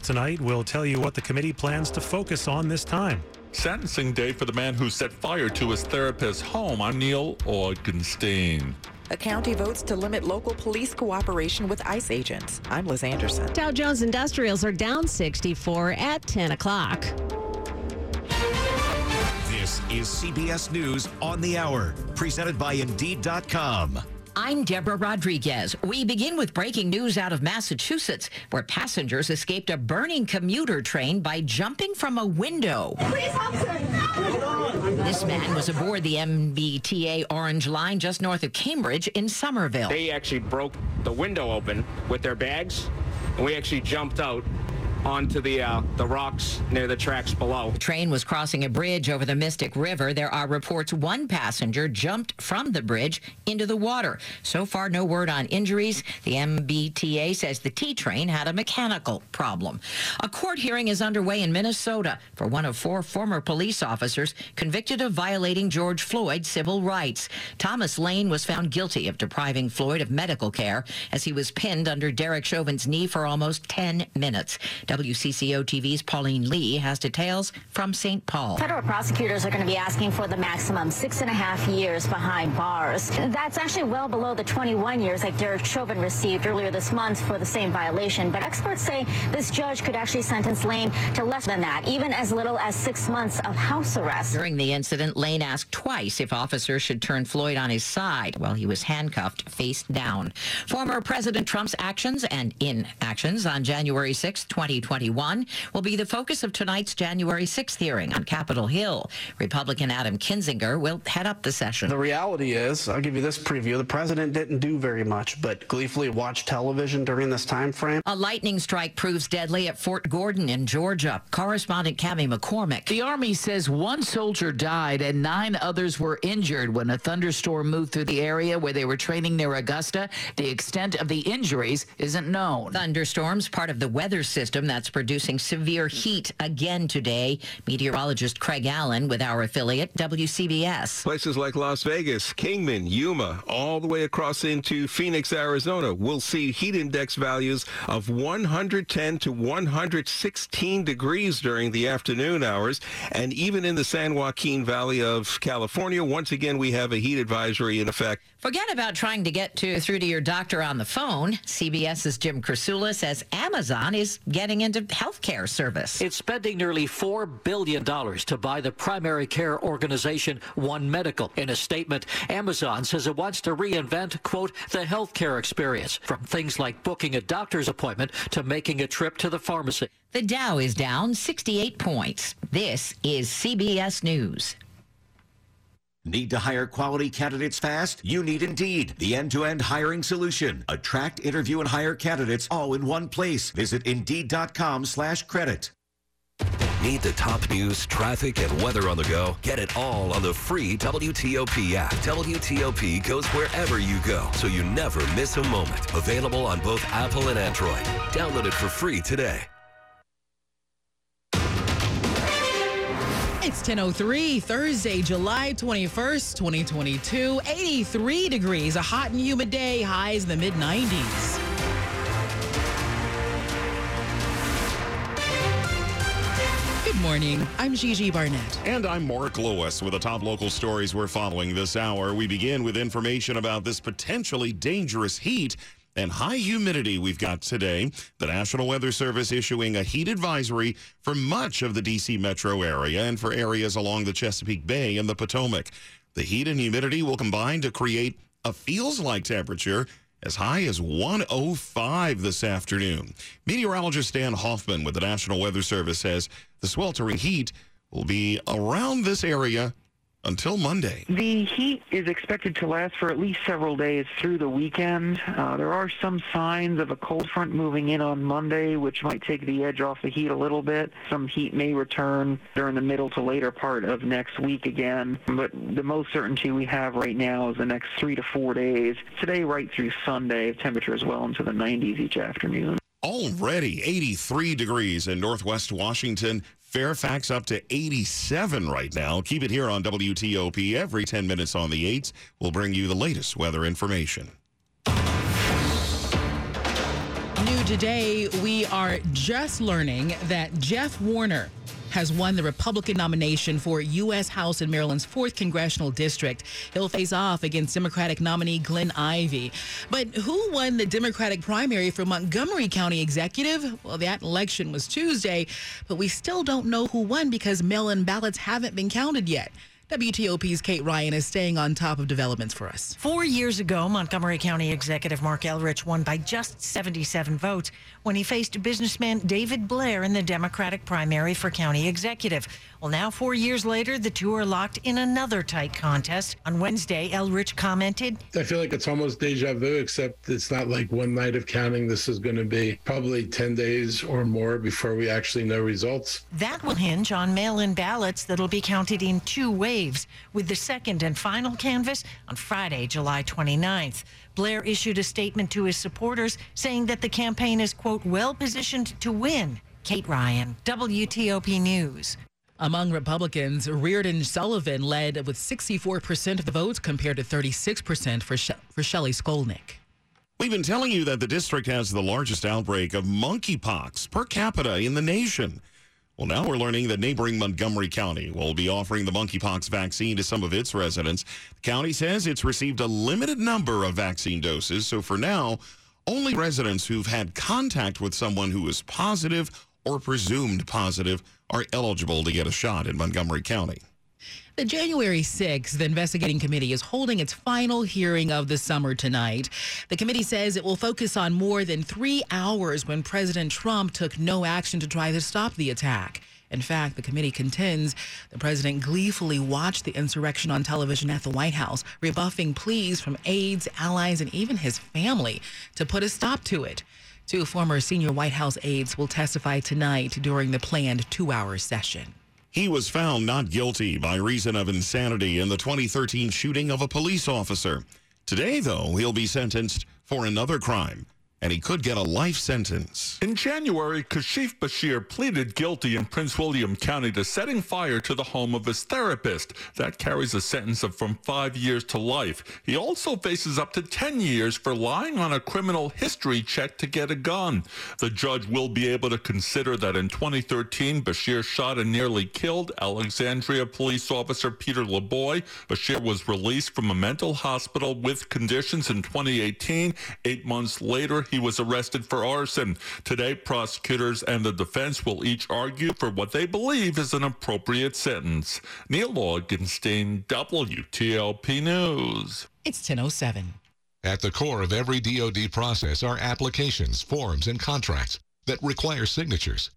Tonight, we'll tell you what the committee plans to focus on this time. Sentencing day for the man who set fire to his therapist's home. I'm Neil Augenstein. A county votes to limit local police cooperation with ICE agents. I'm Liz Anderson. Dow Jones Industrials are down 64 at 10 o'clock. This is CBS News on the Hour, presented by Indeed.com. I'm Deborah Rodriguez. We begin with breaking news out of Massachusetts, where passengers escaped a burning commuter train by jumping from a window. This man was aboard the MBTA Orange Line just north of Cambridge in Somerville. They actually broke the window open with their bags, and we actually jumped out onto the uh, the rocks near the tracks below. The train was crossing a bridge over the Mystic River. There are reports one passenger jumped from the bridge into the water. So far, no word on injuries. The MBTA says the T train had a mechanical problem. A court hearing is underway in Minnesota for one of four former police officers convicted of violating George Floyd's civil rights. Thomas Lane was found guilty of depriving Floyd of medical care as he was pinned under Derek Chauvin's knee for almost 10 minutes. WCCO TV's Pauleen Le has details from St. Paul. Federal prosecutors are going to be asking for the maximum six and a half years behind bars. That's actually well below the 21 years that Derek Chauvin received earlier this month for the same violation. But experts say this judge could actually sentence Lane to less than that, even as little as six months of house arrest. During the incident, Lane asked twice if officers should turn Floyd on his side while he was handcuffed face down. Former President Trump's actions and inactions on January 6, 2020. 2021 will be the focus of tonight's January 6th hearing on Capitol Hill. Republican Adam Kinzinger will head up the session. The reality is, I'll give you this preview. The president didn't do very much, but gleefully watched television during this time frame. A lightning strike proves deadly at Fort Gordon in Georgia. Correspondent Cami McCormick. The Army says one soldier died and nine others were injured when a thunderstorm moved through the area where they were training near Augusta. The extent of the injuries isn't known. Thunderstorms, part of the weather system that's producing severe heat again today. Meteorologist Craig Allen with our affiliate WCBS. Places like Las Vegas, Kingman, Yuma, all the way across into Phoenix, Arizona, will see heat index values of 110 to 116 degrees during the afternoon hours. And even in the San Joaquin Valley of California, once again, we have a heat advisory in effect. Forget about trying to get to through to your doctor on the phone. CBS's Jim Krasula says Amazon is getting into healthcare service. It's spending nearly $4 billion to buy the primary care organization One Medical. In a statement, Amazon says it wants to reinvent, quote, the healthcare experience, from things like booking a doctor's appointment to making a trip to the pharmacy. The Dow is down 68 points. This is CBS News. Need to hire quality candidates fast? You need Indeed, the end-to-end hiring solution. Attract, interview, and hire candidates all in one place. Visit Indeed.com slash credit. Need the top news, traffic, and weather on the go? Get it all on the free WTOP app. WTOP goes wherever you go, so you never miss a moment. Available on both Apple and Android. Download it for free today. It's 10.03, Thursday, July 21st, 2022. 83 degrees, a hot and humid day, highs in the mid 90s. Good morning. I'm Gigi Barnett. And I'm Mark Lewis with the top local stories we're following this hour. We begin with information about this potentially dangerous heat and high humidity we've got today. The National Weather Service issuing a heat advisory for much of the D.C. metro area and for areas along the Chesapeake Bay and the Potomac. The heat and humidity will combine to create a feels like temperature as high as 105 this afternoon. Meteorologist Dan Hoffman with the National Weather Service says the sweltering heat will be around this area until Monday. The heat is expected to last for at least several days through the weekend. Uh, there are some signs of a cold front moving in on Monday, which might take the edge off the heat a little bit. Some heat may return during the middle to later part of next week again, but the most certainty we have right now is the next three to four days. Today, right through Sunday, temperature is well into the 90s each afternoon. Already 83 degrees in northwest Washington. Fairfax up to 87 right now. Keep it here on WTOP every 10 minutes on the 8s. We'll bring you the latest weather information. New today, we are just learning that Jeff Warner has won the Republican nomination for U.S. House in Maryland's 4th Congressional District. He'll face off against Democratic nominee Glenn Ivey. But who won the Democratic primary for Montgomery County Executive? Well, that election was Tuesday, but we still don't know who won because mail in ballots haven't been counted yet. WTOP's Kate Ryan is staying on top of developments for us. Four years ago, Montgomery County Executive Marc Elrich won by just 77 votes when he faced businessman David Blair in the Democratic primary for county executive. Well, now, four years later, the two are locked in another tight contest. On Wednesday, Elrich commented I feel like it's almost deja vu, except it's not like one night of counting. This is going to be probably 10 days or more before we actually know results. That will hinge on mail in ballots that'll be counted in two waves, with the second and final canvass on Friday, July 29th. Blair issued a statement to his supporters saying that the campaign is, quote, well positioned to win. Kate Ryan, WTOP News. Among Republicans, Reardon Sullivan led with 64% of the votes compared to 36% for, she- for Shelly Skolnick. We've been telling you that the district has the largest outbreak of monkeypox per capita in the nation. Well, now we're learning that neighboring Montgomery County will be offering the monkeypox vaccine to some of its residents. The county says it's received a limited number of vaccine doses, so for now, only residents who've had contact with someone who is positive or presumed positive are eligible to get a shot in Montgomery County. The January 6th the investigating committee is holding its final hearing of the summer tonight. The committee says it will focus on more than three hours when President Trump took no action to try to stop the attack. In fact, the committee contends the president gleefully watched the insurrection on television at the White House, rebuffing pleas from aides, allies, and even his family to put a stop to it. Two former senior White House aides will testify tonight during the planned two hour session. He was found not guilty by reason of insanity in the 2013 shooting of a police officer. Today, though, he'll be sentenced for another crime, and he could get a life sentence. In January, Kashif Bashir pleaded guilty in Prince William County to setting fire to the home of his therapist. That carries a sentence of from five years to life. He also faces up to 10 years for lying on a criminal history check to get a gun. The judge will be able to consider that in 2013, Bashir shot and nearly killed Alexandria police officer Peter Laboy. Bashir was released from a mental hospital with conditions in 2018. Eight months later, he was arrested for arson. Today, prosecutors and the defense will each argue for what they believe is an appropriate sentence. Neil Augenstein, WTOP News. It's 1007. At the core of every DoD process are applications, forms, and contracts that require signatures.